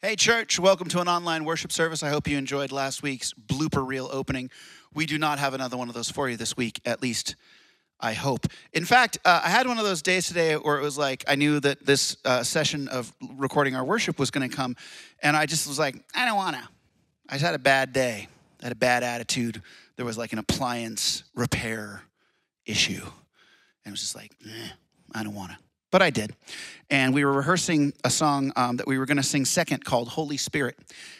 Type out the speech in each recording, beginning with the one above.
Hey, church, welcome to an online worship service. I hope you enjoyed last week's blooper reel opening. We do not have another one of those for you this week, at least I hope. In fact, uh, I had one of those days today where it was like I knew that this uh, session of recording our worship was going to come, and I just was like, I don't want to. I just had a bad day, I had a bad attitude. There was like an appliance repair issue, and it was just like, eh, I don't want to. But I did. And we were rehearsing a song um, that we were going to sing second called Holy Spirit.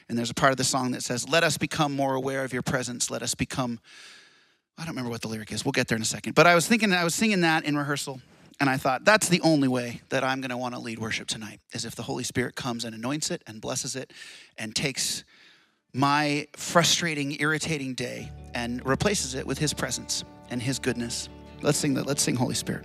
And there's a part of the song that says, Let us become more aware of your presence. Let us become, I don't remember what the lyric is. We'll get there in a second. But I was thinking, I was singing that in rehearsal. And I thought, that's the only way that I'm going to want to lead worship tonight, is if the Holy Spirit comes and anoints it and blesses it and takes my frustrating, irritating day and replaces it with His presence and His goodness. Let's sing that. Let's sing Holy Spirit.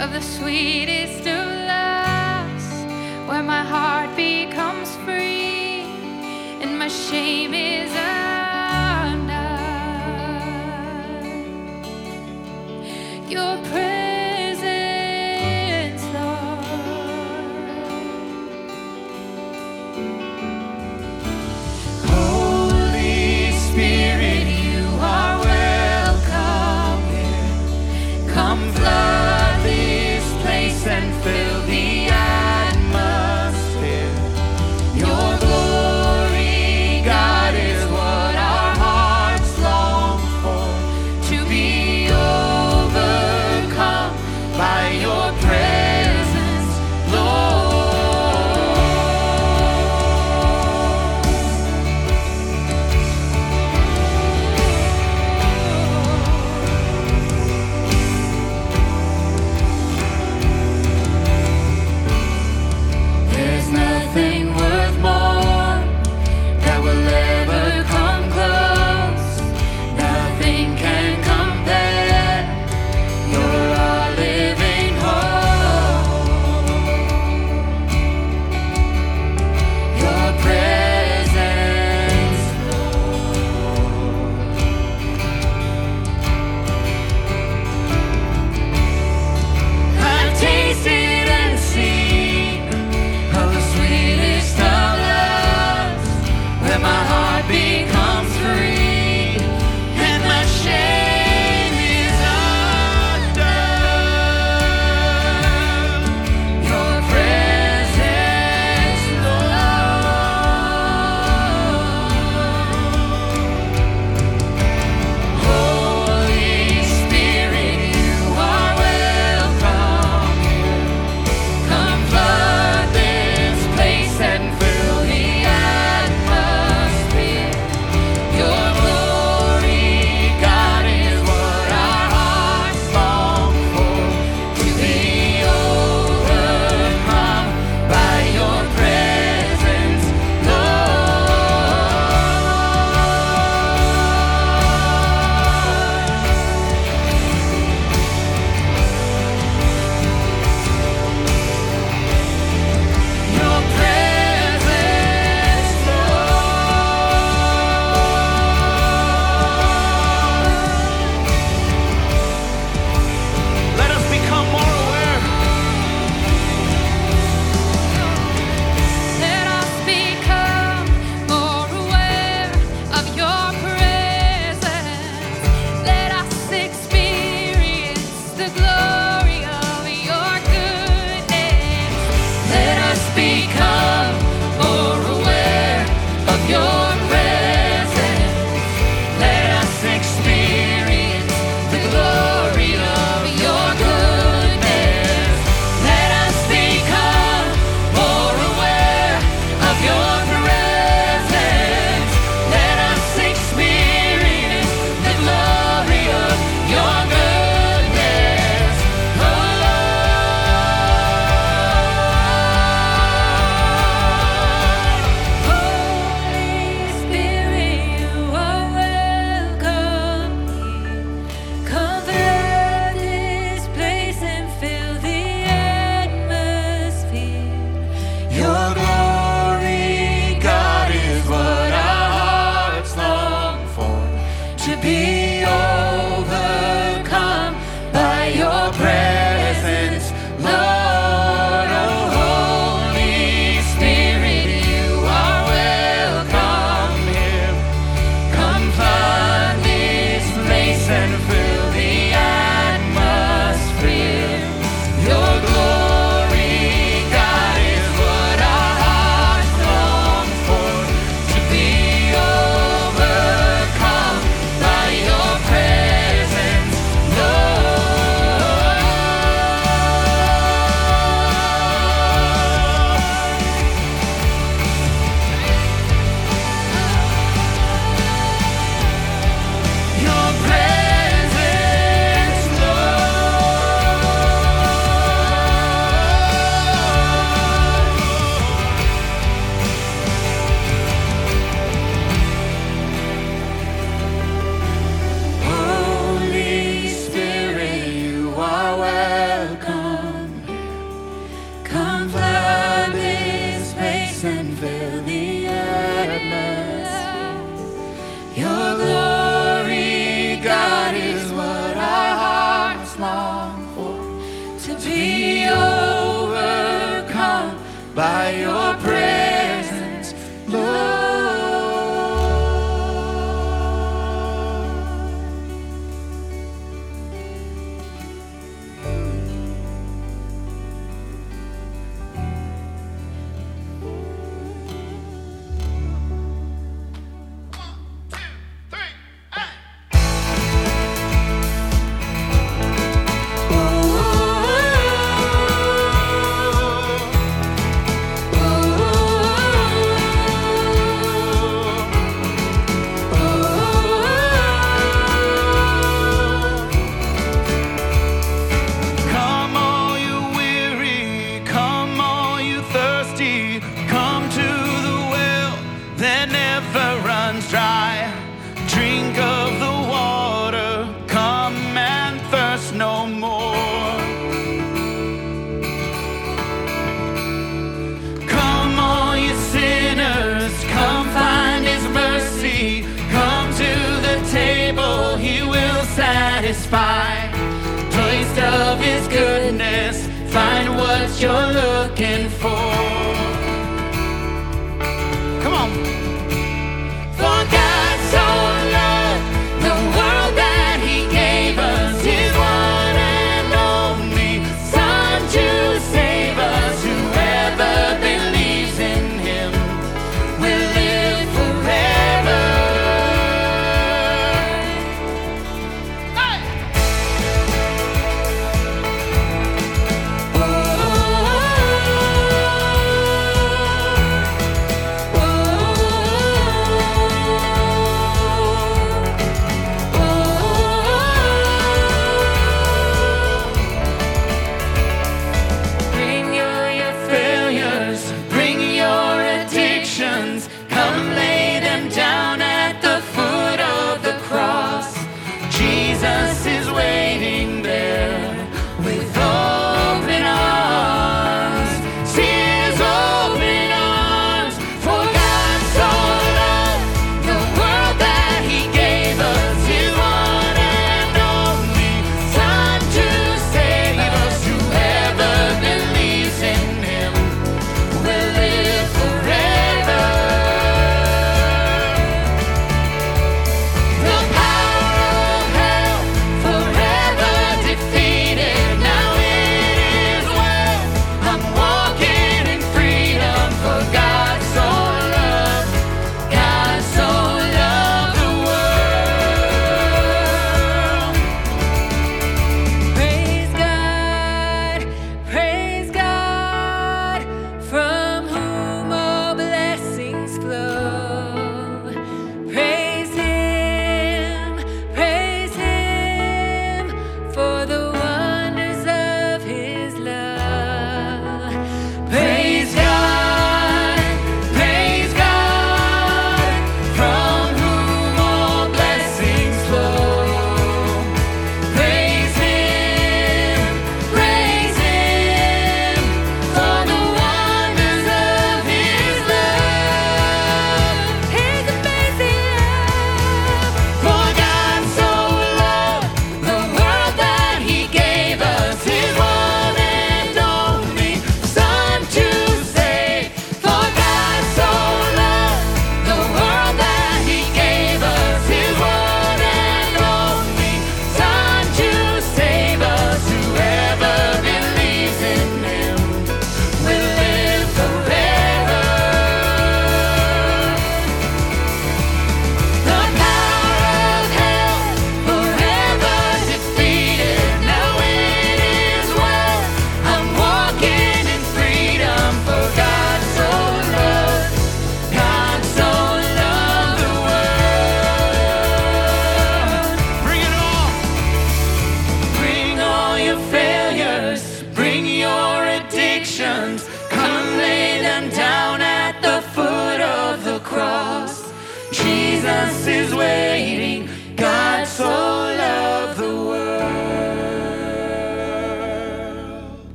of the sweetest of loves, where my heart becomes free and my shame is undone. Your presence,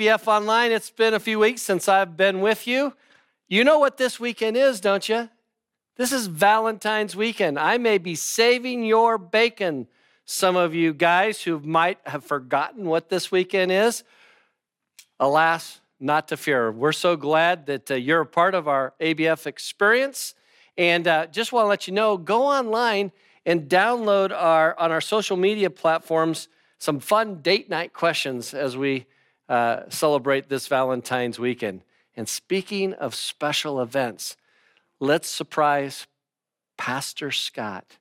ABF Online. It's been a few weeks since I've been with you. You know what this weekend is, don't you? This is Valentine's weekend. I may be saving your bacon. Some of you guys who might have forgotten what this weekend is, alas, not to fear. We're so glad that uh, you're a part of our ABF experience. And uh, just want to let you know go online and download our on our social media platforms some fun date night questions as we uh, celebrate this Valentine's weekend. And speaking of special events, let's surprise Pastor Scott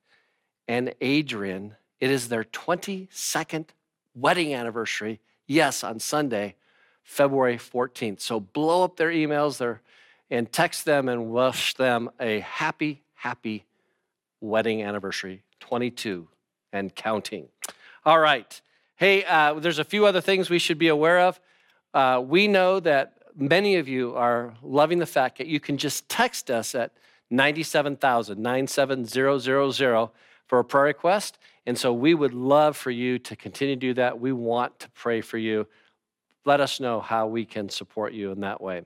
and Adrian. It is their 22nd wedding anniversary. Yes, on Sunday, February 14th. So blow up their emails there and text them and wish them a happy, happy wedding anniversary 22 and counting. All right. Hey, uh, there's a few other things we should be aware of. Uh, we know that many of you are loving the fact that you can just text us at 97,000, 97000 for a prayer request. And so we would love for you to continue to do that. We want to pray for you. Let us know how we can support you in that way.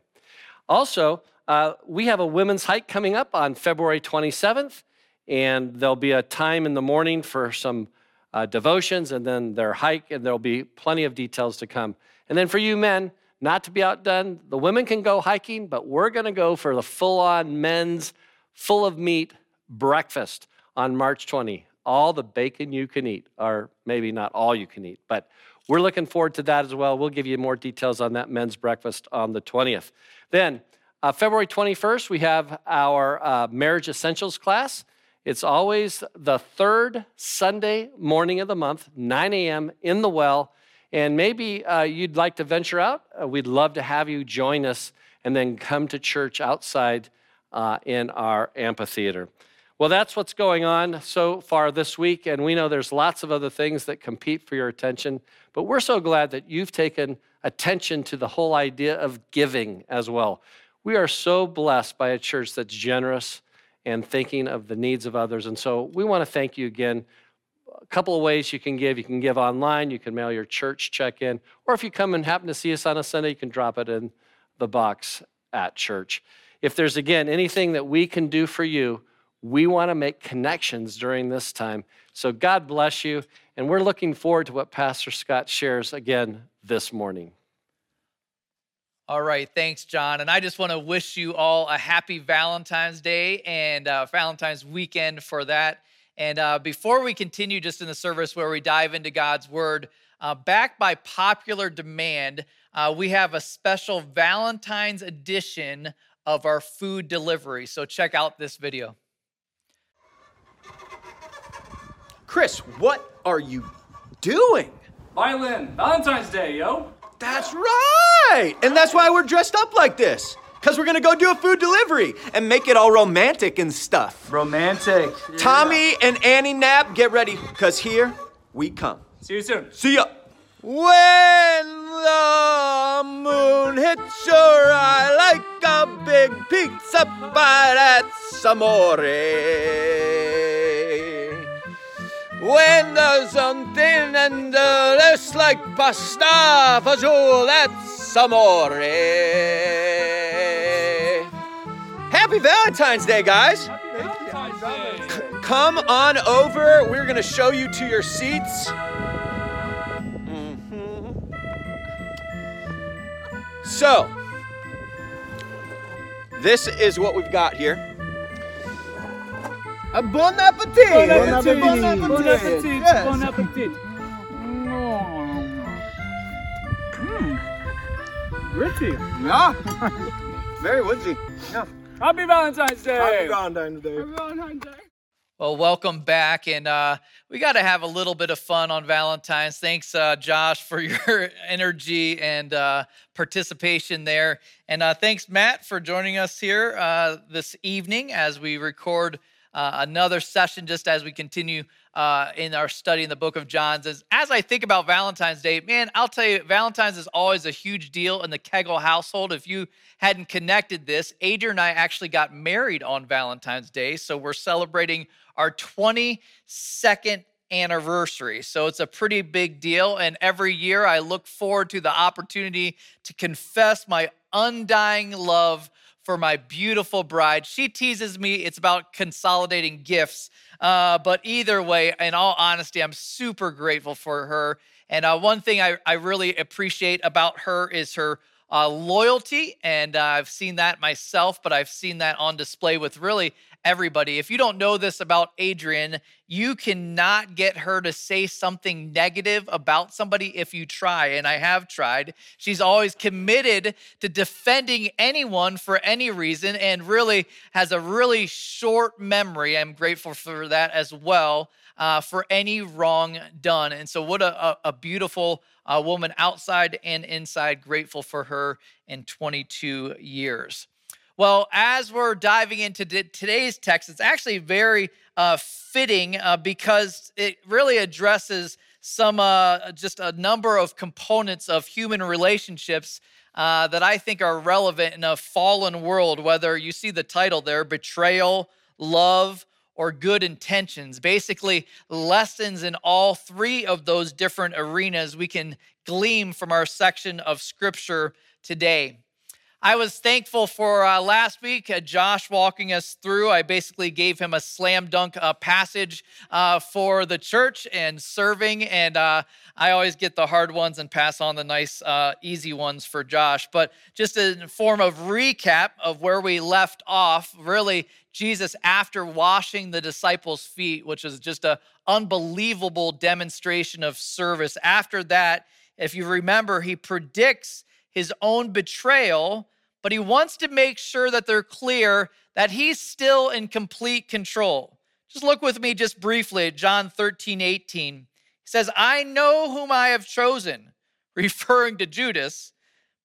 Also, uh, we have a women's hike coming up on February 27th, and there'll be a time in the morning for some uh, devotions and then their hike, and there'll be plenty of details to come. And then for you men, not to be outdone, the women can go hiking, but we're going to go for the full on men's, full of meat breakfast on March 20. All the bacon you can eat, or maybe not all you can eat, but we're looking forward to that as well. We'll give you more details on that men's breakfast on the 20th. Then, uh, February 21st, we have our uh, marriage essentials class. It's always the third Sunday morning of the month, 9 a.m. in the well. And maybe uh, you'd like to venture out. Uh, we'd love to have you join us and then come to church outside uh, in our amphitheater. Well, that's what's going on so far this week. And we know there's lots of other things that compete for your attention. But we're so glad that you've taken attention to the whole idea of giving as well. We are so blessed by a church that's generous and thinking of the needs of others. And so we want to thank you again. A couple of ways you can give. You can give online, you can mail your church check in, or if you come and happen to see us on a Sunday, you can drop it in the box at church. If there's again anything that we can do for you, we want to make connections during this time. So God bless you. And we're looking forward to what Pastor Scott shares again this morning. All right, thanks, John. And I just want to wish you all a happy Valentine's Day and uh, Valentine's weekend for that. And uh, before we continue just in the service where we dive into God's Word, uh, back by popular demand, uh, we have a special Valentine's edition of our food delivery. So check out this video. Chris, what are you doing? Violin, Valentine's Day, yo. That's right! And that's why we're dressed up like this. Because we're gonna go do a food delivery and make it all romantic and stuff. Romantic. Tommy and Annie Knapp, get ready, because here we come. See you soon. See ya! When the moon hits your eye like a big pizza bite, that's amore. When there's something endless like pasta fagioli, that's amore. Happy Valentine's Day, guys! Valentine's Day. Come on over. We're going to show you to your seats. Mhm. So, this is what we've got here. A bon appetit! Bon appetit. Bon appetit! Bon appetit. Yes. Bon appetit. Mm. Gritty. Yeah. Very woodsy. Yeah. Happy Valentine's Day. Happy Valentine's Day. Happy Valentine's Day. Well, welcome back. And uh, we got to have a little bit of fun on Valentine's. Thanks, uh, Josh, for your energy and uh, participation there. And uh, thanks, Matt, for joining us here uh, this evening as we record uh, another session just as we continue uh, in our study in the book of John's. As, as I think about Valentine's Day, man, I'll tell you, Valentine's is always a huge deal in the Kegel household. If you hadn't connected this, Adrian and I actually got married on Valentine's Day. So we're celebrating our 22nd anniversary. So it's a pretty big deal. And every year I look forward to the opportunity to confess my undying love for my beautiful bride. She teases me, it's about consolidating gifts. Uh, but either way, in all honesty, I'm super grateful for her. And uh, one thing I, I really appreciate about her is her uh, loyalty. And uh, I've seen that myself, but I've seen that on display with really everybody. If you don't know this about Adrian, you cannot get her to say something negative about somebody if you try. And I have tried. She's always committed to defending anyone for any reason and really has a really short memory. I'm grateful for that as well. Uh, for any wrong done. And so, what a, a, beautiful uh, woman outside and inside. Grateful for her in 22 years. Well, as we're diving into today's text, it's actually very uh, fitting uh, because it really addresses some, uh, just a number of components of human relationships uh, that I think are relevant in a fallen world, whether you see the title there betrayal, love, or good intentions. Basically, lessons in all three of those different arenas we can glean from our section of scripture today. I was thankful for uh, last week, uh, Josh walking us through. I basically gave him a slam dunk uh, passage uh, for the church and serving. And uh, I always get the hard ones and pass on the nice, uh, easy ones for Josh. But just in form of recap of where we left off, really, Jesus, after washing the disciples' feet, which is just a unbelievable demonstration of service, after that, if you remember, he predicts his own betrayal, but he wants to make sure that they're clear that he's still in complete control. Just look with me just briefly at John 13, 18. He says, I know whom I have chosen, referring to Judas,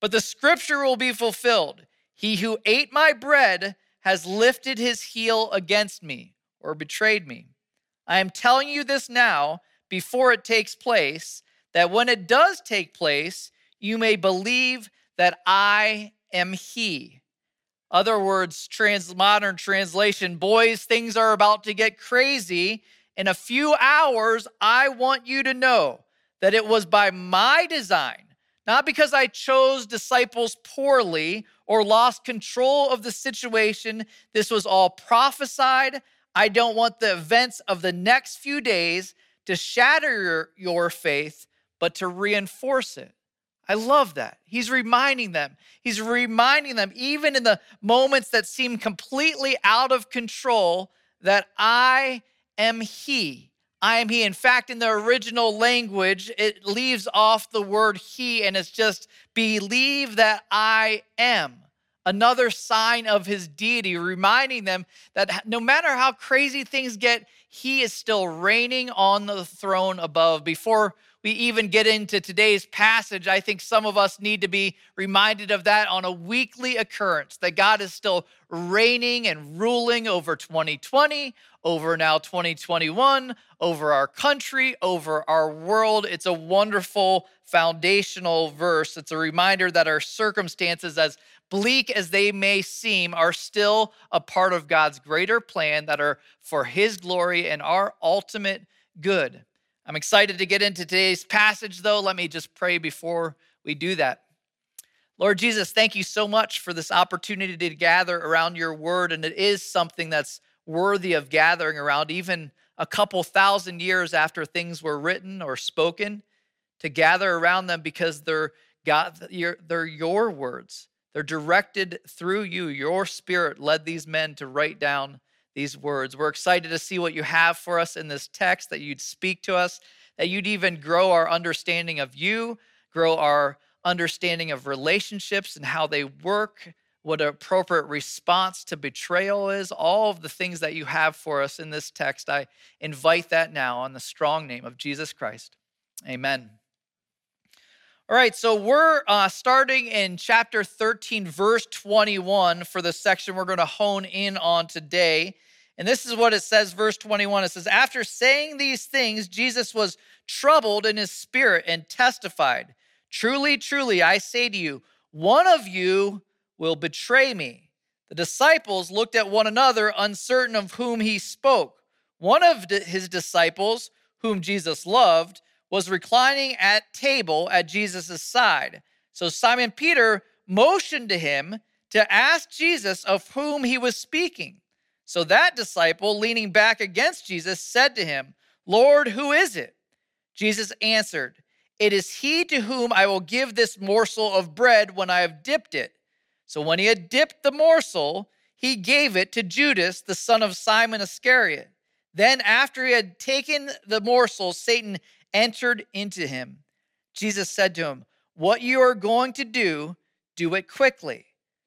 but the scripture will be fulfilled. He who ate my bread has lifted his heel against me or betrayed me. I am telling you this now before it takes place, that when it does take place, you may believe that I am he. Other words, trans modern translation, boys, things are about to get crazy. In a few hours, I want you to know that it was by my design, not because I chose disciples poorly or lost control of the situation. This was all prophesied. I don't want the events of the next few days to shatter your, your faith, but to reinforce it. I love that. He's reminding them. He's reminding them, even in the moments that seem completely out of control, that I am He. I am He. In fact, in the original language, it leaves off the word He and it's just believe that I am. Another sign of His deity, reminding them that no matter how crazy things get, He is still reigning on the throne above. Before we even get into today's passage, I think some of us need to be reminded of that on a weekly occurrence that God is still reigning and ruling over 2020, over now 2021, over our country, over our world. It's a wonderful foundational verse. It's a reminder that our circumstances, as bleak as they may seem, are still a part of God's greater plan that are for His glory and our ultimate good. I'm excited to get into today's passage, though. Let me just pray before we do that. Lord Jesus, thank you so much for this opportunity to gather around your word. And it is something that's worthy of gathering around, even a couple thousand years after things were written or spoken, to gather around them because they're, God, they're your words. They're directed through you. Your spirit led these men to write down these words. We're excited to see what you have for us in this text, that you'd speak to us, that you'd even grow our understanding of you, grow our understanding of relationships and how they work, what an appropriate response to betrayal is, all of the things that you have for us in this text. I invite that now on the strong name of Jesus Christ. Amen. All right, so we're uh, starting in chapter 13, verse 21 for the section we're going to hone in on today. And this is what it says, verse 21. It says, After saying these things, Jesus was troubled in his spirit and testified, Truly, truly, I say to you, one of you will betray me. The disciples looked at one another, uncertain of whom he spoke. One of his disciples, whom Jesus loved, was reclining at table at Jesus' side. So Simon Peter motioned to him to ask Jesus of whom he was speaking. So that disciple, leaning back against Jesus, said to him, Lord, who is it? Jesus answered, It is he to whom I will give this morsel of bread when I have dipped it. So when he had dipped the morsel, he gave it to Judas, the son of Simon Iscariot. Then, after he had taken the morsel, Satan entered into him. Jesus said to him, What you are going to do, do it quickly.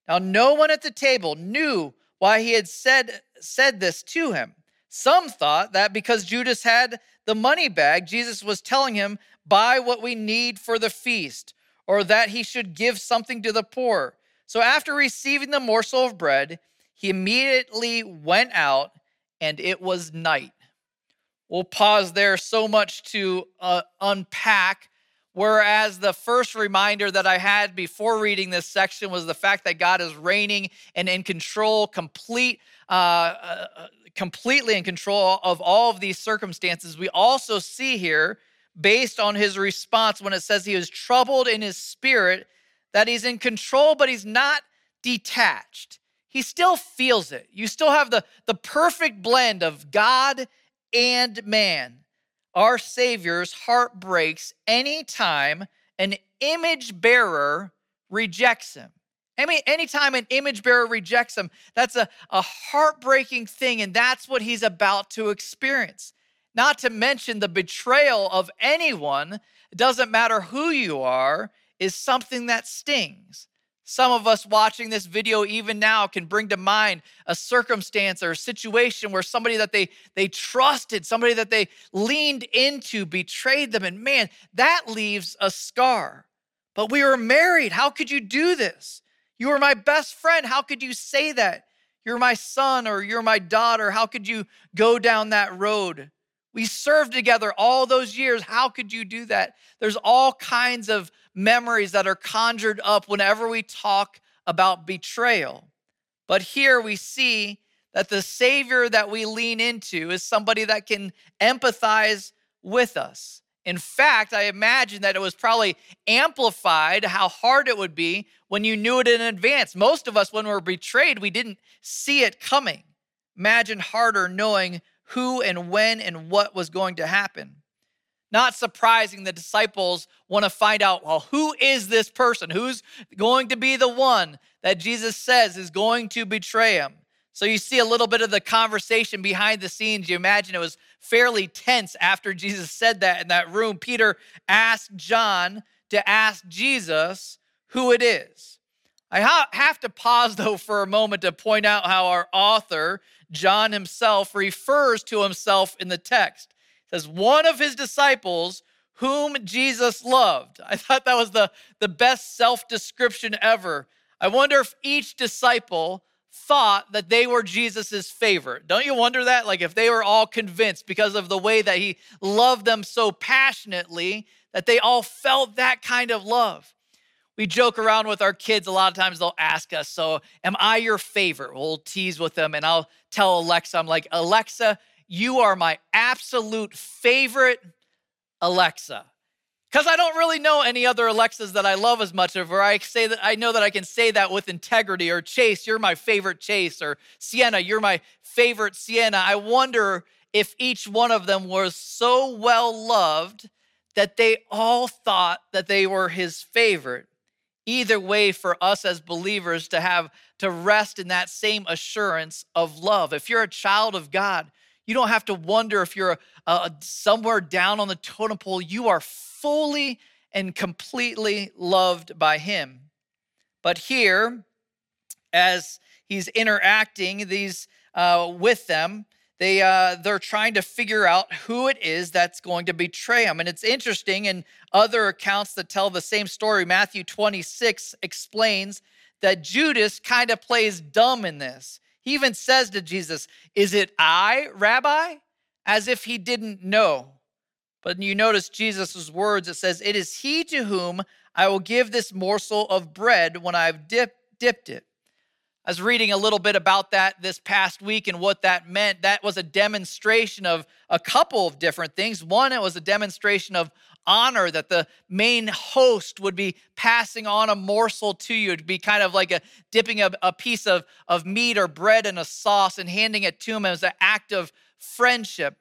Now, no one at the table knew why he had said, said this to him. Some thought that because Judas had the money bag, Jesus was telling him, Buy what we need for the feast, or that he should give something to the poor. So, after receiving the morsel of bread, he immediately went out, and it was night. We'll pause there. So much to uh, unpack. Whereas the first reminder that I had before reading this section was the fact that God is reigning and in control, complete, uh, uh, completely in control of all of these circumstances. We also see here, based on his response, when it says he was troubled in his spirit, that he's in control, but he's not detached. He still feels it. You still have the, the perfect blend of God and man. Our Savior's heart breaks anytime an image bearer rejects him. I mean, anytime an image bearer rejects him, that's a, a heartbreaking thing, and that's what he's about to experience. Not to mention the betrayal of anyone, doesn't matter who you are, is something that stings. Some of us watching this video even now can bring to mind a circumstance or a situation where somebody that they they trusted, somebody that they leaned into betrayed them and man, that leaves a scar. But we were married. How could you do this? You were my best friend. How could you say that? You're my son or you're my daughter. How could you go down that road? We served together all those years. How could you do that? There's all kinds of memories that are conjured up whenever we talk about betrayal. But here we see that the Savior that we lean into is somebody that can empathize with us. In fact, I imagine that it was probably amplified how hard it would be when you knew it in advance. Most of us, when we're betrayed, we didn't see it coming. Imagine harder knowing who and when and what was going to happen. Not surprising, the disciples want to find out well, who is this person? Who's going to be the one that Jesus says is going to betray him? So you see a little bit of the conversation behind the scenes. You imagine it was fairly tense after Jesus said that in that room. Peter asked John to ask Jesus who it is. I have to pause though for a moment to point out how our author, John himself, refers to himself in the text. Says, one of his disciples whom Jesus loved. I thought that was the, the best self description ever. I wonder if each disciple thought that they were Jesus's favorite. Don't you wonder that? Like if they were all convinced because of the way that he loved them so passionately that they all felt that kind of love. We joke around with our kids a lot of times they'll ask us, "So, am I your favorite?" We'll tease with them and I'll tell Alexa, I'm like, "Alexa, you are my absolute favorite Alexa." Because I don't really know any other Alexas that I love as much of, or I say that I know that I can say that with integrity, or Chase, you're my favorite Chase, or Sienna, you're my favorite Sienna. I wonder if each one of them was so well loved that they all thought that they were his favorite. Either way, for us as believers to have to rest in that same assurance of love. If you're a child of God, you don't have to wonder if you're uh, somewhere down on the totem pole. You are fully and completely loved by Him. But here, as He's interacting these uh, with them, they uh, they're trying to figure out who it is that's going to betray him. And it's interesting in other accounts that tell the same story. Matthew 26 explains that Judas kind of plays dumb in this. He even says to Jesus, Is it I, Rabbi? As if he didn't know. But you notice Jesus' words, it says, It is he to whom I will give this morsel of bread when I've dip, dipped it. I was reading a little bit about that this past week and what that meant. That was a demonstration of a couple of different things. One, it was a demonstration of honor that the main host would be passing on a morsel to you. It'd be kind of like a dipping a, a piece of, of meat or bread in a sauce and handing it to him as an act of friendship.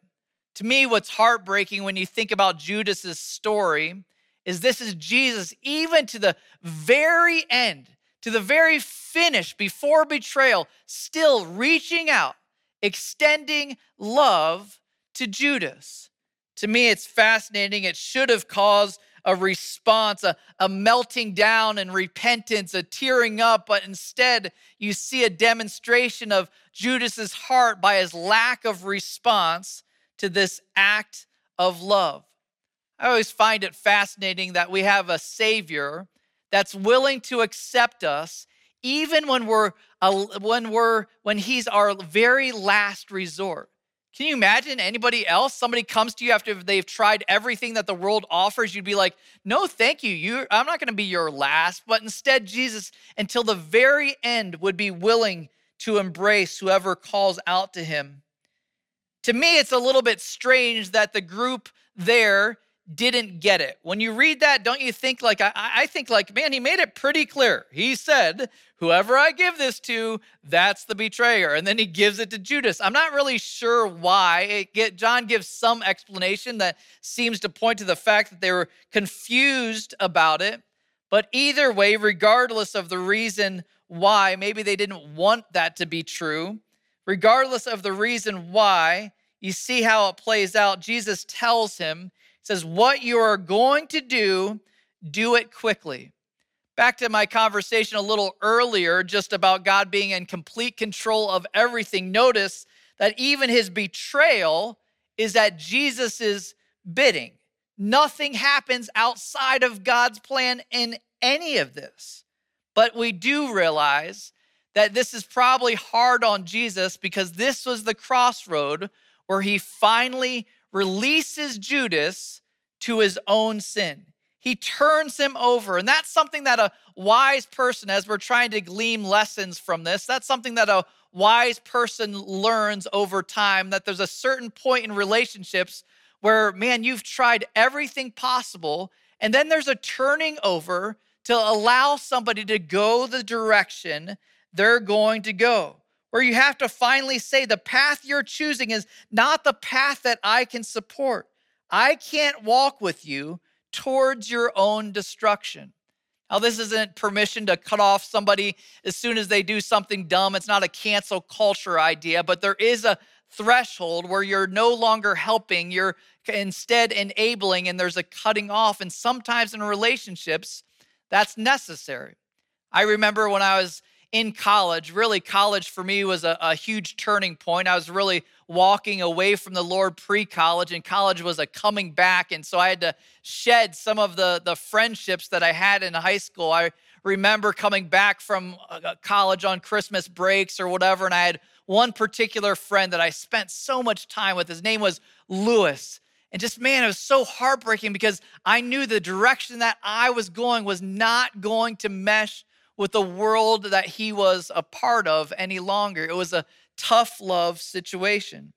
To me, what's heartbreaking when you think about Judas's story is this is Jesus, even to the very end, to the very finish before betrayal, still reaching out, extending love to Judas. To me, it's fascinating. It should have caused a response, a, a melting down and repentance, a tearing up, but instead you see a demonstration of Judas's heart by his lack of response to this act of love. I always find it fascinating that we have a Savior that's willing to accept us even when we're when we're when he's our very last resort. Can you imagine anybody else? Somebody comes to you after they've tried everything that the world offers you'd be like no thank you. You i'm not going to be your last. But instead jesus until the very end would be willing to embrace whoever calls out to him. To me it's a little bit strange that the group there didn't get it. When you read that, don't you think like, I, I think like, man, he made it pretty clear. He said, whoever I give this to, that's the betrayer. And then he gives it to Judas. I'm not really sure why. It get, John gives some explanation that seems to point to the fact that they were confused about it. But either way, regardless of the reason why, maybe they didn't want that to be true, regardless of the reason why, you see how it plays out. Jesus tells him, says, What you are going to do, do it quickly. Back to my conversation a little earlier, just about God being in complete control of everything. Notice that even his betrayal is at Jesus' bidding. Nothing happens outside of God's plan in any of this. But we do realize that this is probably hard on Jesus because this was the crossroad where he finally releases Judas to his own sin. He turns him over. And that's something that a wise person, as we're trying to glean lessons from this, that's something that a wise person learns over time that there's a certain point in relationships where, man, you've tried everything possible. And then there's a turning over to allow somebody to go the direction they're going to go. Where you have to finally say, the path you're choosing is not the path that I can support. I can't walk with you towards your own destruction. Now, this isn't permission to cut off somebody as soon as they do something dumb. It's not a cancel culture idea, but there is a threshold where you're no longer helping, you're instead enabling, and there's a cutting off. And sometimes in relationships, that's necessary. I remember when I was in college, really, college for me was a, a huge turning point. I was really walking away from the Lord pre college, and college was a coming back. And so I had to shed some of the, the friendships that I had in high school. I remember coming back from uh, college on Christmas breaks or whatever, and I had one particular friend that I spent so much time with. His name was Lewis. And just, man, it was so heartbreaking because I knew the direction that I was going was not going to mesh with the world that he was a part of any longer. It was a tough love situation.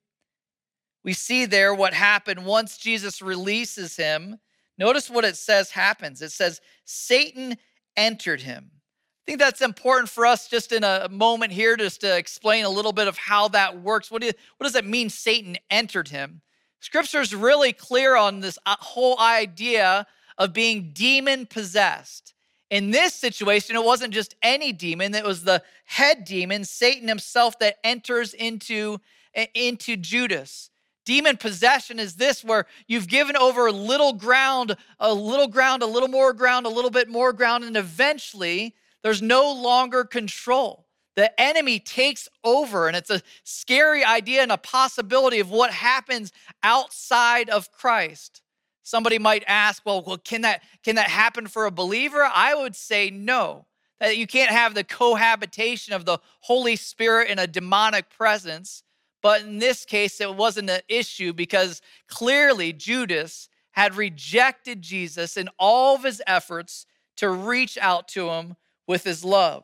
We see there what happened once Jesus releases him. Notice what it says happens. It says, Satan entered him. I think that's important for us just in a moment here, just to explain a little bit of how that works. What, do you, what does it mean, Satan entered him? Scripture is really clear on this uh, whole idea of being demon possessed. In this situation, it wasn't just any demon, it was the head demon, Satan himself, that enters into, eh, into Judas. Demon possession is this where you've given over a little ground, a little ground, a little more ground, a little bit more ground, and eventually there's no longer control. The enemy takes over, and it's a scary idea and a possibility of what happens outside of Christ. Somebody might ask, well, well can, that, can that happen for a believer? I would say no, that you can't have the cohabitation of the Holy Spirit in a demonic presence. But in this case, it wasn't an issue because clearly Judas had rejected Jesus in all of his efforts to reach out to him with his love.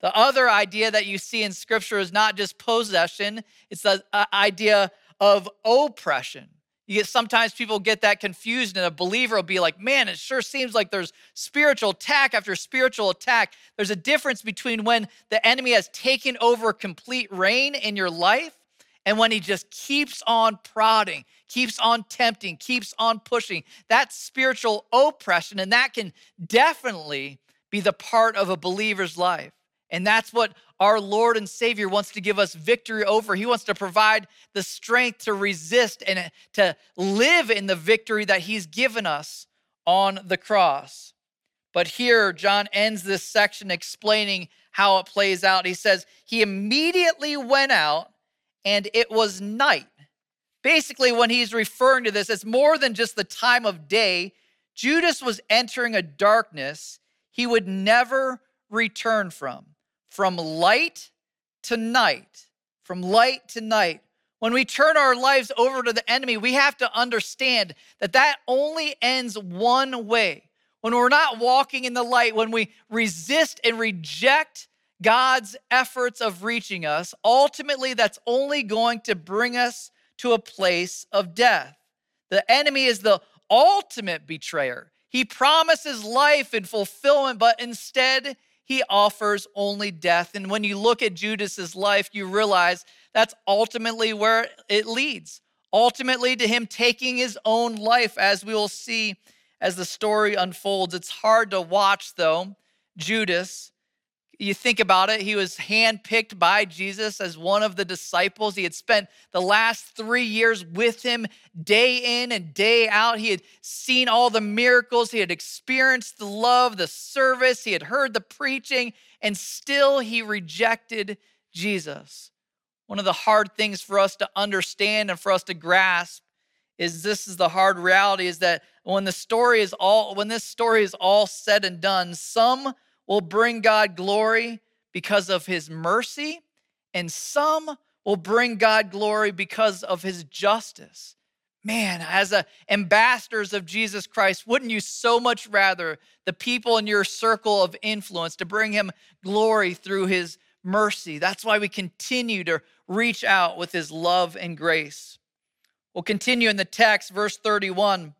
The other idea that you see in scripture is not just possession, it's the uh, idea of oppression. You get sometimes people get that confused, and a believer will be like, man, it sure seems like there's spiritual attack after spiritual attack. There's a difference between when the enemy has taken over complete reign in your life and when he just keeps on prodding, keeps on tempting, keeps on pushing. That's spiritual oppression, and that can definitely be the part of a believer's life. And that's what our Lord and Savior wants to give us victory over. He wants to provide the strength to resist and uh, to live in the victory that He's given us on the cross. But here, John ends this section explaining how it plays out. He says, He immediately went out and it was night. Basically, when he's referring to this, it's more than just the time of day. Judas was entering a darkness he would never return from from light to night, from light to night. When we turn our lives over to the enemy, we have to understand that that only ends one way. When we're not walking in the light, when we resist and reject God's efforts of reaching us, ultimately that's only going to bring us to a place of death. The enemy is the ultimate betrayer. He promises life and fulfillment, but instead he offers only death. And when you look at Judas's life, you realize that's ultimately where it leads. Ultimately, to him taking his own life, as we will see as the story unfolds. It's hard to watch, though. Judas, you think about it, he was handpicked by Jesus as one of the disciples. He had spent the last three years with him day in and day out. He had seen all the miracles, he had experienced the love, the service, he had heard the preaching, and still he rejected Jesus. One of the hard things for us to understand and for us to grasp is this is the hard reality is that when the story is all when this story is all said and done some will bring God glory because of his mercy, and some will bring God glory because of his justice. Man, as a ambassadors of Jesus Christ, wouldn't you so much rather the people in your circle of influence to bring him glory through his mercy? That's why we continue to reach out with his love and grace. We'll continue in the text, verse 31.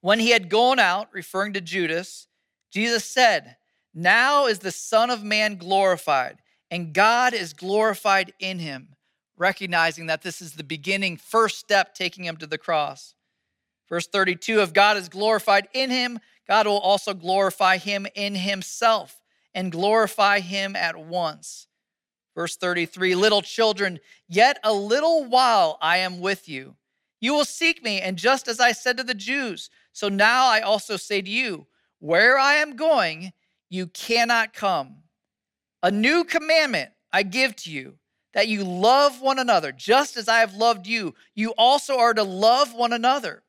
When he had gone out, referring to Judas, Jesus said, Now is the Son of Man glorified, and God is glorified in him, recognizing that this is the beginning, first step taking him to the cross. Verse 32 If God is glorified in him, God will also glorify him in himself and glorify him at once. Verse 33 Little children, yet a little while I am with you. You will seek me, and just as I said to the Jews, so now I also say to you, where I am going, you cannot come. A new commandment I give to you that you love one another, just as I have loved you. You also are to love one another.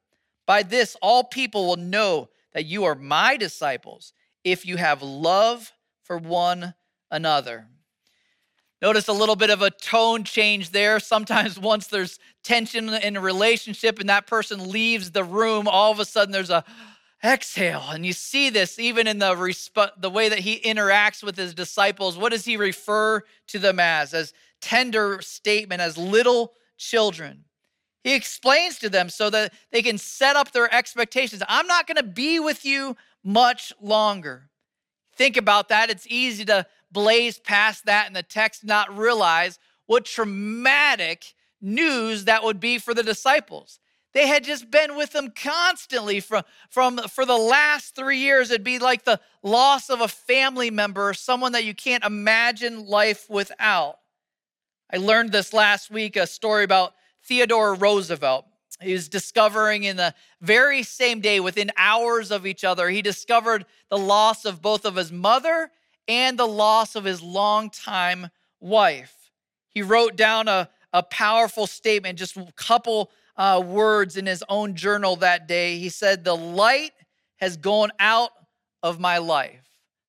By this, all people will know that you are my disciples if you have love for one another. Notice a little bit of a tone change there. Sometimes, once there's tension in a relationship and that person leaves the room, all of a sudden there's a exhale. And you see this even in the, resp- the way that he interacts with his disciples. What does he refer to them as? As tender statement, as little children. He explains to them so that they can set up their expectations. I'm not going to be with you much longer. Think about that. It's easy to blaze past that in the text, not realize what traumatic news that would be for the disciples. They had just been with them constantly from, from for the last three years. It'd be like the loss of a family member, someone that you can't imagine life without. I learned this last week a story about Theodore Roosevelt. He was discovering in the very same day, within hours of each other, he discovered the loss of both of his mother and the loss of his longtime wife. He wrote down a, a powerful statement, just a couple uh, words in his own journal that day. He said, The light has gone out of my life.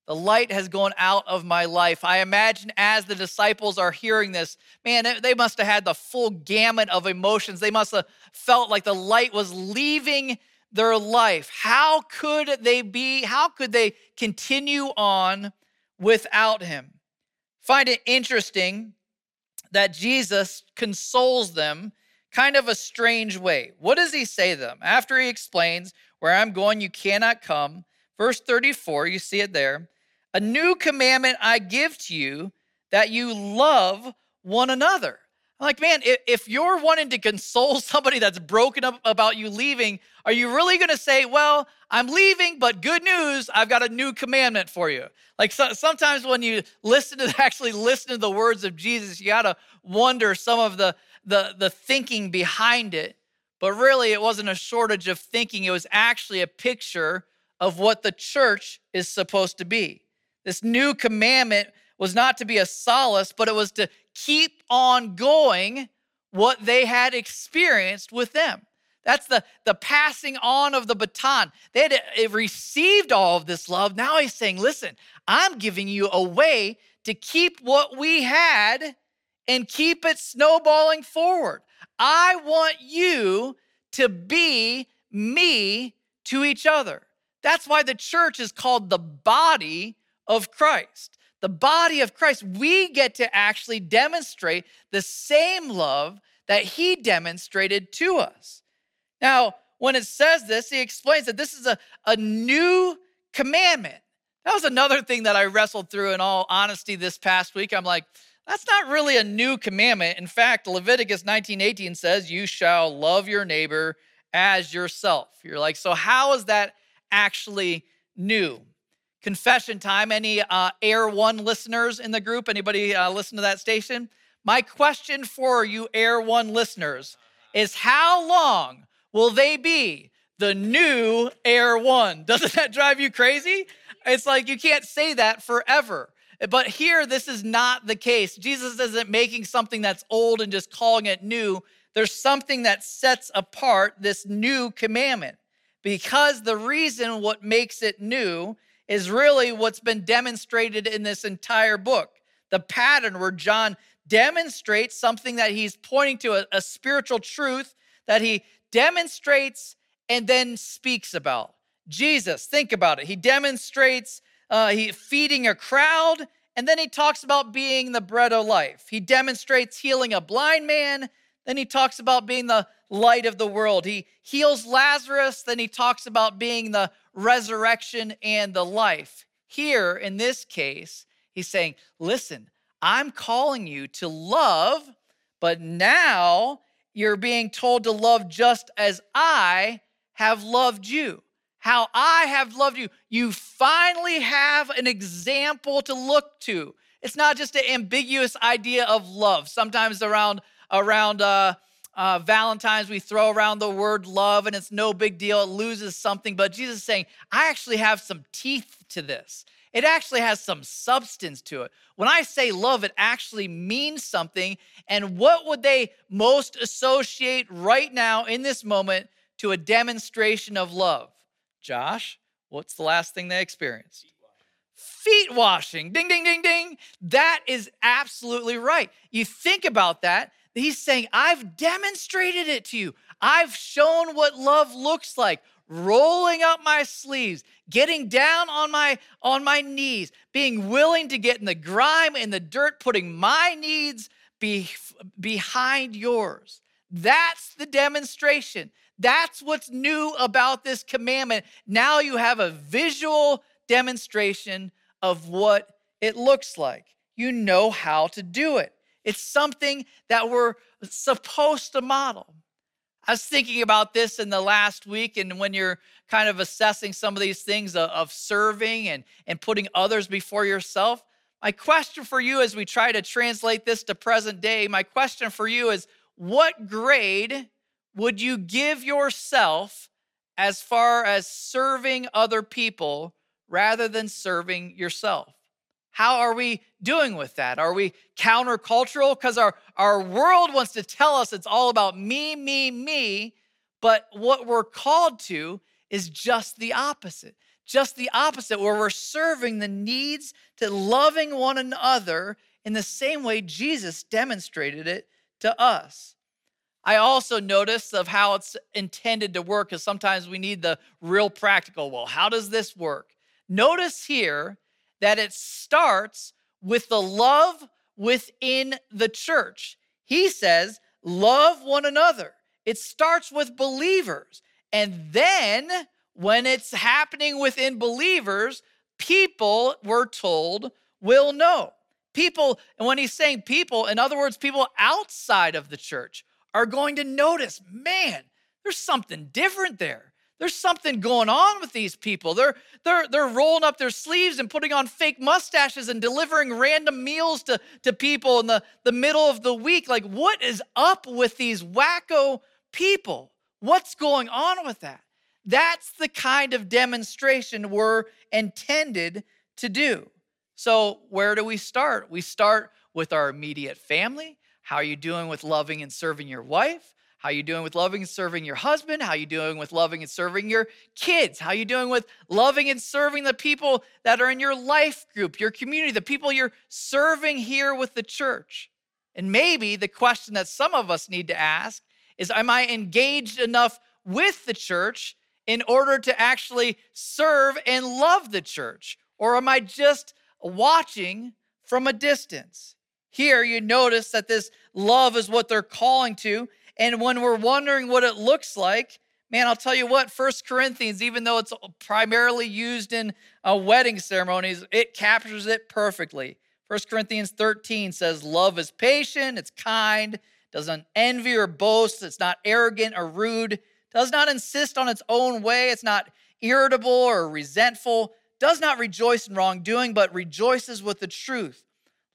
The light has gone out of my life. I imagine as the disciples are hearing this, man, they must have had the full gamut of emotions. They must have felt like the light was leaving their life. How could they be, how could they continue on without him? Find it interesting that Jesus consoles them kind of a strange way. What does he say to them? After he explains, Where I'm going, you cannot come. Verse 34, you see it there. A new commandment I give to you that you love one another. I'm like, man, if, you're wanting to console somebody that's broken up about you leaving, are you really going to say, well, I'm leaving, but good news, I've got a new commandment for you? Like so, sometimes when you listen to actually listen to the words of Jesus, you got to wonder some of the, the, the thinking behind it. But really, it wasn't a shortage of thinking. It was actually a picture of what the church is supposed to be. This new commandment was not to be a solace, but it was to keep on going what they had experienced with them. That's the, the passing on of the baton. They had uh, received all of this love. Now he's saying, listen, I'm giving you a way to keep what we had and keep it snowballing forward. I want you to be me to each other. That's why the church is called the body of Christ. The body of Christ, we get to actually demonstrate the same love that he demonstrated to us. Now, when it says this, he explains that this is a, a new commandment. That was another thing that I wrestled through in all honesty this past week. I'm like, that's not really a new commandment. In fact, Leviticus 19:18 says, "You shall love your neighbor as yourself." You're like, so how is that actually new? Confession time. Any uh, Air One listeners in the group? Anybody uh, listen to that station? My question for you, Air One listeners, is how long will they be the new Air One? Doesn't that drive you crazy? It's like you can't say that forever. But here, this is not the case. Jesus isn't making something that's old and just calling it new. There's something that sets apart this new commandment because the reason what makes it new is really what's been demonstrated in this entire book. The pattern where John demonstrates something that he's pointing to, a, a spiritual truth that he demonstrates and then speaks about. Jesus, think about it. He demonstrates uh, he feeding a crowd, and then he talks about being the bread of life. He demonstrates healing a blind man, then he talks about being the light of the world. He heals Lazarus, then he talks about being the resurrection and the life. Here, in this case, he's saying, Listen, I'm calling you to love, but now you're being told to love just as I have loved you. How I have loved you. You finally have an example to look to. It's not just an ambiguous idea of love. Sometimes around around uh, uh, Valentine's, we throw around the word love, and it's no big deal. It loses something. But Jesus is saying, I actually have some teeth to this. It actually has some substance to it. When I say love, it actually means something. And what would they most associate right now in this moment to a demonstration of love? Josh, what's the last thing they experienced? Feet washing. Ding, ding, ding, ding. That is absolutely right. You think about that. He's saying, I've demonstrated it to you. I've shown what love looks like. Rolling up my sleeves, getting down on my on my knees, being willing to get in the grime and the dirt, putting my needs be, behind yours. That's the demonstration. That's what's new about this commandment. Now you have a visual demonstration of what it looks like. You know how to do it. It's something that we're supposed to model. I was thinking about this in the last week, and when you're kind of assessing some of these things of, serving and, and putting others before yourself, my question for you as we try to translate this to present day, my question for you is what grade would you give yourself as far as serving other people rather than serving yourself? How are we doing with that? Are we countercultural? Because our, our world wants to tell us it's all about me, me, me. But what we're called to is just the opposite. Just the opposite, where we're serving the needs to loving one another in the same way Jesus demonstrated it to us. I also notice of how it's intended to work because sometimes we need the real practical. Well, how does this work? Notice here that it starts with the love within the church. He says, love one another. It starts with believers. And then when it's happening within believers, people, we're told, will know. People, and when he's saying people, in other words, people outside of the church are going to notice, man, there's something different there. There's something going on with these people. They're, they're, they're rolling up their sleeves and putting on fake mustaches and delivering random meals to, to people in the, the middle of the week. Like, what is up with these wacko people? What's going on with that? That's the kind of demonstration we're intended to do. So, where do we start? We start with our immediate family. How are you doing with loving and serving your wife? How are you doing with loving and serving your husband? How are you doing with loving and serving your kids? How are you doing with loving and serving the people that are in your life group, your community, the people you're serving here with the church? And maybe the question that some of us need to ask is am I engaged enough with the church in order to actually serve and love the church? Or am I just watching from a distance? Here, you notice that this love is what they're calling to. And when we're wondering what it looks like, man, I'll tell you what, First Corinthians, even though it's primarily used in uh, wedding ceremonies, it captures it perfectly. First Corinthians 13 says, Love is patient, it's kind, doesn't envy or boast, it's not arrogant or rude, does not insist on its own way, it's not irritable or resentful, does not rejoice in wrongdoing, but rejoices with the truth.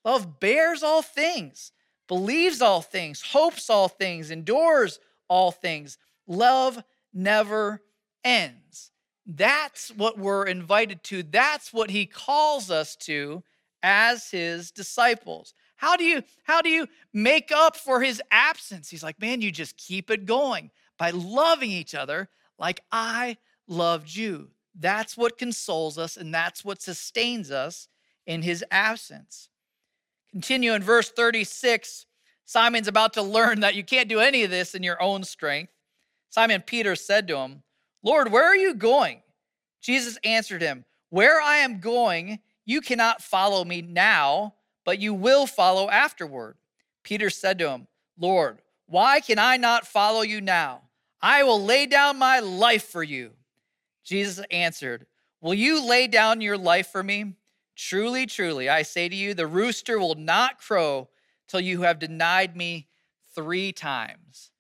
Love bears all things, believes all things, hopes all things, endures all things. Love never ends. That's what we're invited to. That's what he calls us to as his disciples. How do you how do you make up for his absence? He's like, "Man, you just keep it going by loving each other like I loved you." That's what consoles us and that's what sustains us in his absence. Continue in verse 36. Simon's about to learn that you can't do any of this in your own strength. Simon Peter said to him, Lord, where are you going? Jesus answered him, Where I am going, you cannot follow me now, but you will follow afterward. Peter said to him, Lord, why can I not follow you now? I will lay down my life for you. Jesus answered, Will you lay down your life for me? Truly, truly, I say to you, the rooster will not crow till you have denied me three times.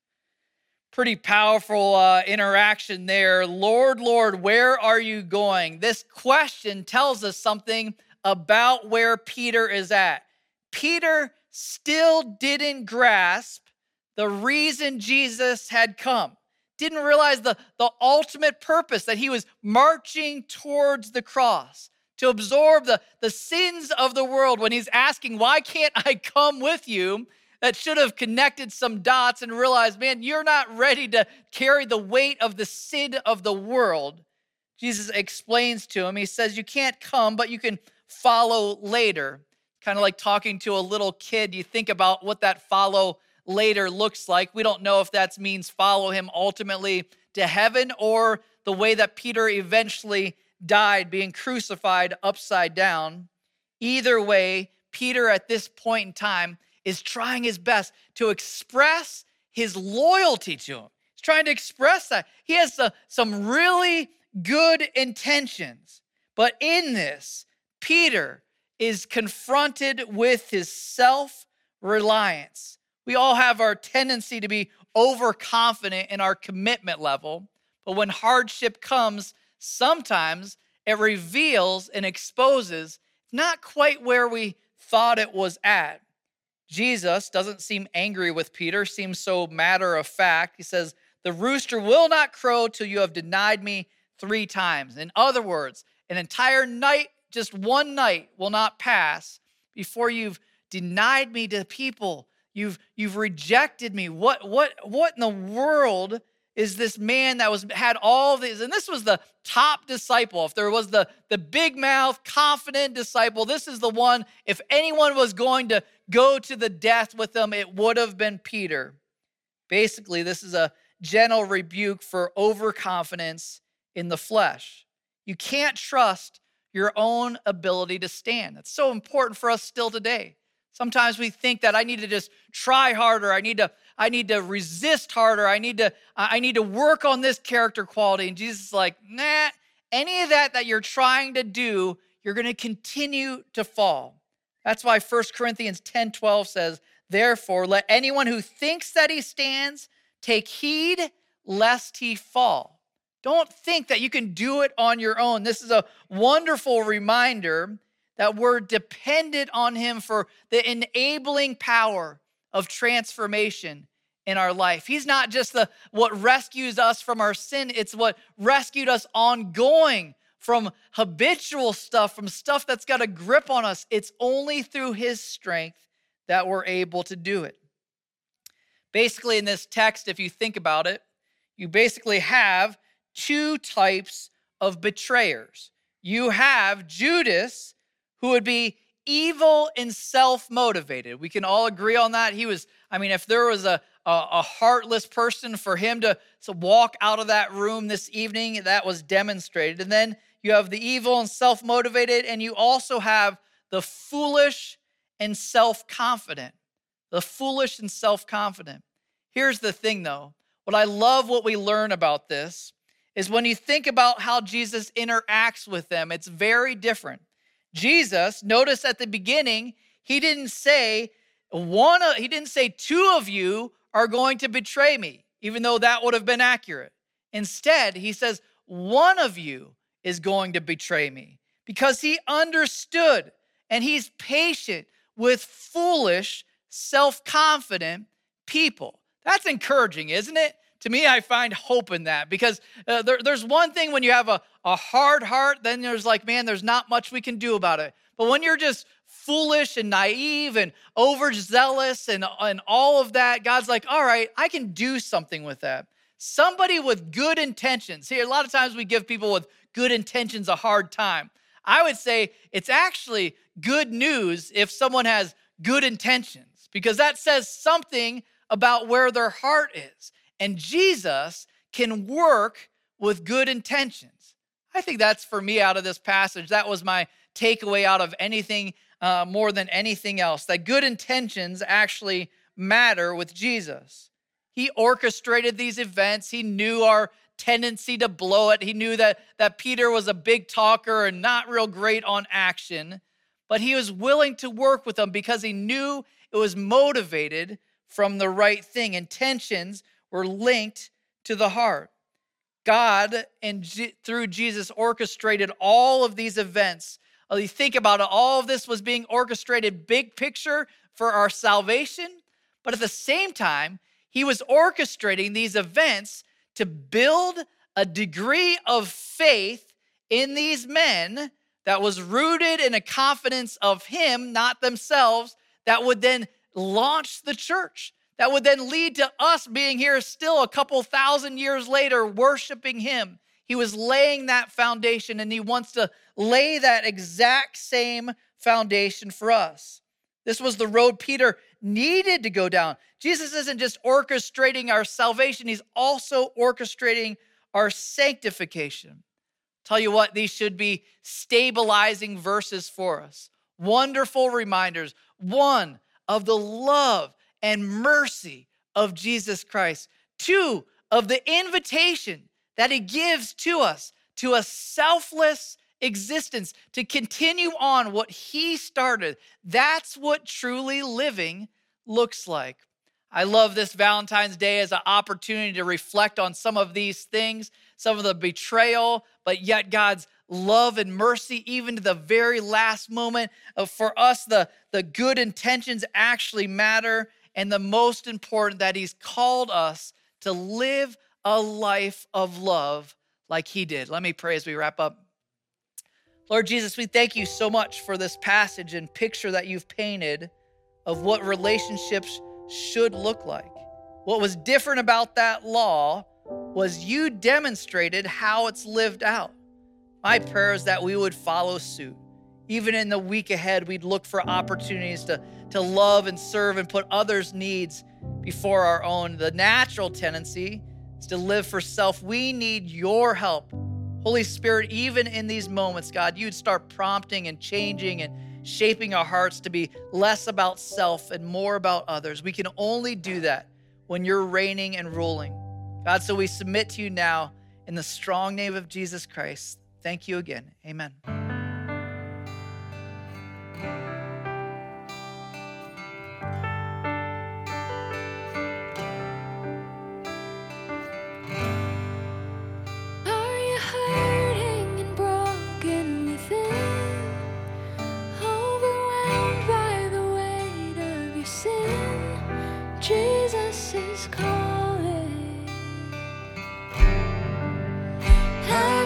Pretty powerful uh, interaction there. Lord, Lord, where are you going? This question tells us something about where Peter is at. Peter still didn't grasp the reason Jesus had come didn't realize the, the ultimate purpose that he was marching towards the cross to absorb the, the sins of the world when he's asking, Why can't I come with you? That should have connected some dots and realized, man, you're not ready to carry the weight of the sin of the world. Jesus explains to him, he says, You can't come, but you can follow later. Kind of like talking to a little kid. You think about what that follow later looks like. We don't know if that means follow him ultimately to heaven or the way that Peter eventually died, being crucified upside down. Either way, Peter at this point in time is trying his best to express his loyalty to him. He's trying to express that. He has some really good intentions. But in this, Peter is confronted with his self reliance. We all have our tendency to be overconfident in our commitment level, but when hardship comes, sometimes it reveals and exposes not quite where we thought it was at. Jesus doesn't seem angry with Peter, seems so matter of fact. He says, The rooster will not crow till you have denied me three times. In other words, an entire night, just one night, will not pass before you've denied me to people You've you've rejected me. What what what in the world is this man that was had all these and this was the top disciple. If there was the the big mouth confident disciple this is the one if anyone was going to go to the death with them it would have been peter. Basically this is a gentle rebuke for overconfidence in the flesh. You can't trust your own ability to stand. That's so important for us still today Sometimes we think that I need to just try harder. I need to I need to resist harder. I need to I need to work on this character quality. And Jesus is like, "Nah, any of that that you're trying to do, you're going to continue to fall." That's why 1 Corinthians 10 12 says, Therefore, let anyone who thinks that he stands take heed lest he fall. Don't think that you can do it on your own. This is a wonderful reminder that we're dependent on Him for the enabling power of transformation in our life. He's not just the what rescues us from our sin, it's what rescued us ongoing from habitual stuff, from stuff that's got a grip on us. It's only through his strength that we're able to do it. Basically, in this text, if you think about it, you basically have two types of betrayers. You have Judas, who would be evil and self motivated. We can all agree on that. He was, I mean, if there was a, a, a, heartless person for him to, to walk out of that room this evening, that was demonstrated. And then you have the evil and self motivated, and you also have the foolish and self confident. The foolish and self confident. Here's the thing though what I love what we learn about this is when you think about how Jesus interacts with them, it's very different. Jesus, notice at the beginning, he didn't say one of, he didn't say two of you are going to betray me, even though that would have been accurate. Instead, he says one of you is going to betray me because he understood and he's patient with foolish, self-confident people. That's encouraging, isn't it? To me, I find hope in that because uh, there, there's one thing when you have a, a hard heart, then there's like, man, there's not much we can do about it. But when you're just foolish and naive and overzealous and, and all of that, God's like, all right, I can do something with that. Somebody with good intentions. See, a lot of times we give people with good intentions a hard time. I would say it's actually good news if someone has good intentions because that says something about where their heart is. And Jesus can work with good intentions. I think that's for me out of this passage. That was my takeaway out of anything uh, more than anything else that good intentions actually matter with Jesus. He orchestrated these events, he knew our tendency to blow it. He knew that, that Peter was a big talker and not real great on action, but he was willing to work with them because he knew it was motivated from the right thing. Intentions were linked to the heart. God and G- through Jesus orchestrated all of these events. Uh, You think about it, all of this was being orchestrated big picture for our salvation, but at the same time, he was orchestrating these events to build a degree of faith in these men that was rooted in a confidence of him, not themselves, that would then launch the church. That would then lead to us being here still a couple thousand years later, worshiping him. He was laying that foundation and he wants to lay that exact same foundation for us. This was the road Peter needed to go down. Jesus isn't just orchestrating our salvation, he's also orchestrating our sanctification. Tell you what, these should be stabilizing verses for us. Wonderful reminders. One, of the love and mercy of Jesus Christ. Two, of the invitation that he gives to us to a selfless existence, to continue on what he started. That's what truly living looks like. I love this Valentine's Day as an opportunity to reflect on some of these things, some of the betrayal, but yet God's love and mercy, even to the very last moment. Uh, For us, the, the good intentions actually matter. And the most important, that He's called us to live a life of love like He did. Let me pray as we wrap up. Lord Jesus, we thank you so much for this passage and picture that you've painted of what relationships should look like. What was different about that law was you demonstrated how it's lived out. My prayer is that we would follow suit. Even in the week ahead, we'd look for opportunities to, to love and serve and put others' needs before our own. The natural tendency is to live for self. We need your help. Holy Spirit, even in these moments, God, you'd start prompting and changing and shaping our hearts to be less about self and more about others. We can only do that when you're reigning and ruling. God, so we submit to you now in the strong name of Jesus Christ. Thank you again. Amen.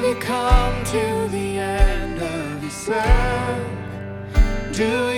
You come to the end of yourself? Do you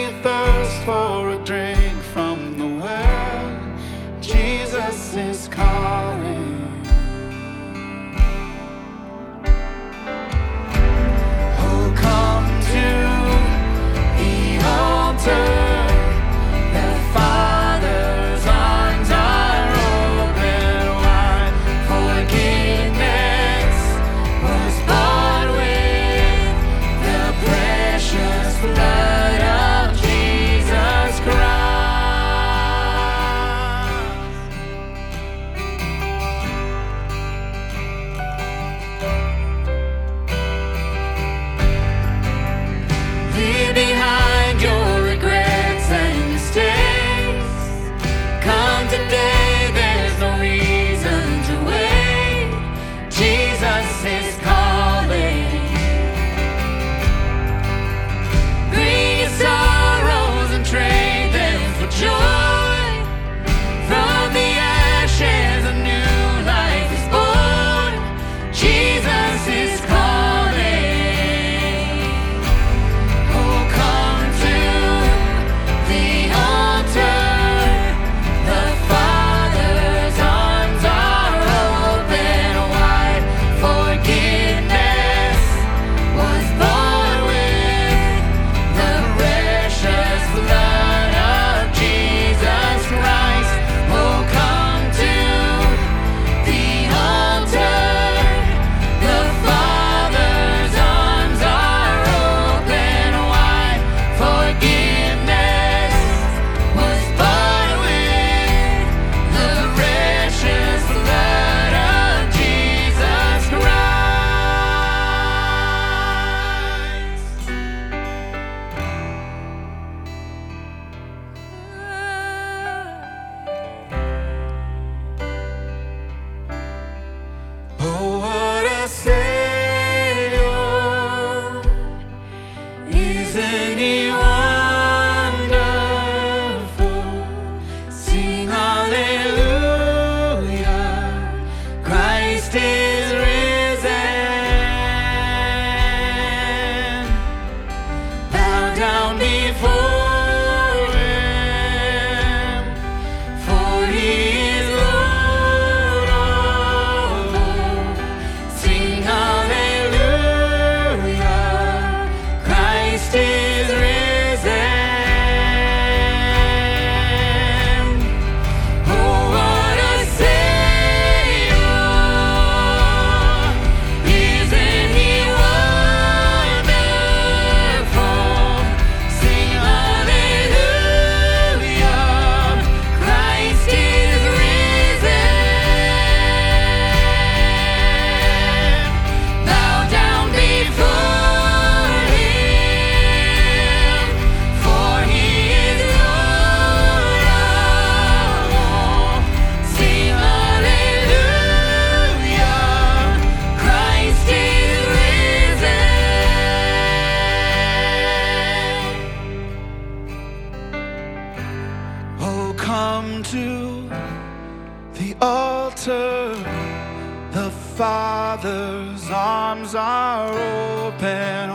altar. The Father's arms are open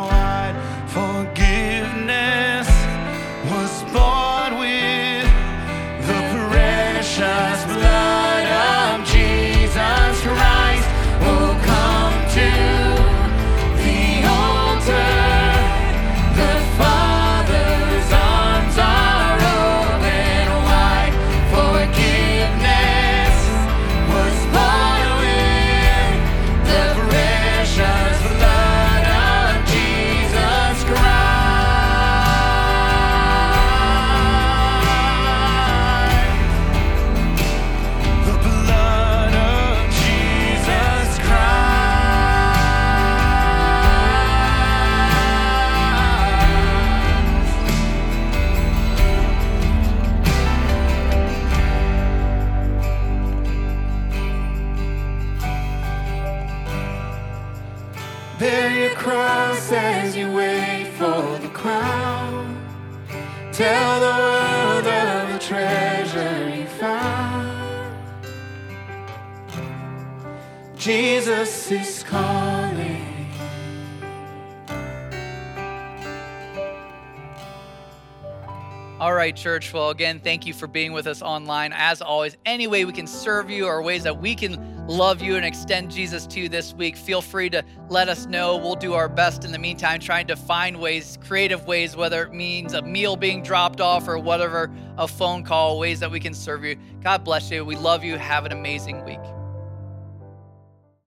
right, church. Well, again, thank you for being with us online. As always, any way we can serve you or ways that we can love you and extend Jesus to you this week, feel free to let us know. We'll do our best in the meantime, trying to find ways, creative ways, whether it means a meal being dropped off or whatever, a phone call, ways that we can serve you. God bless you. We love you. Have an amazing week.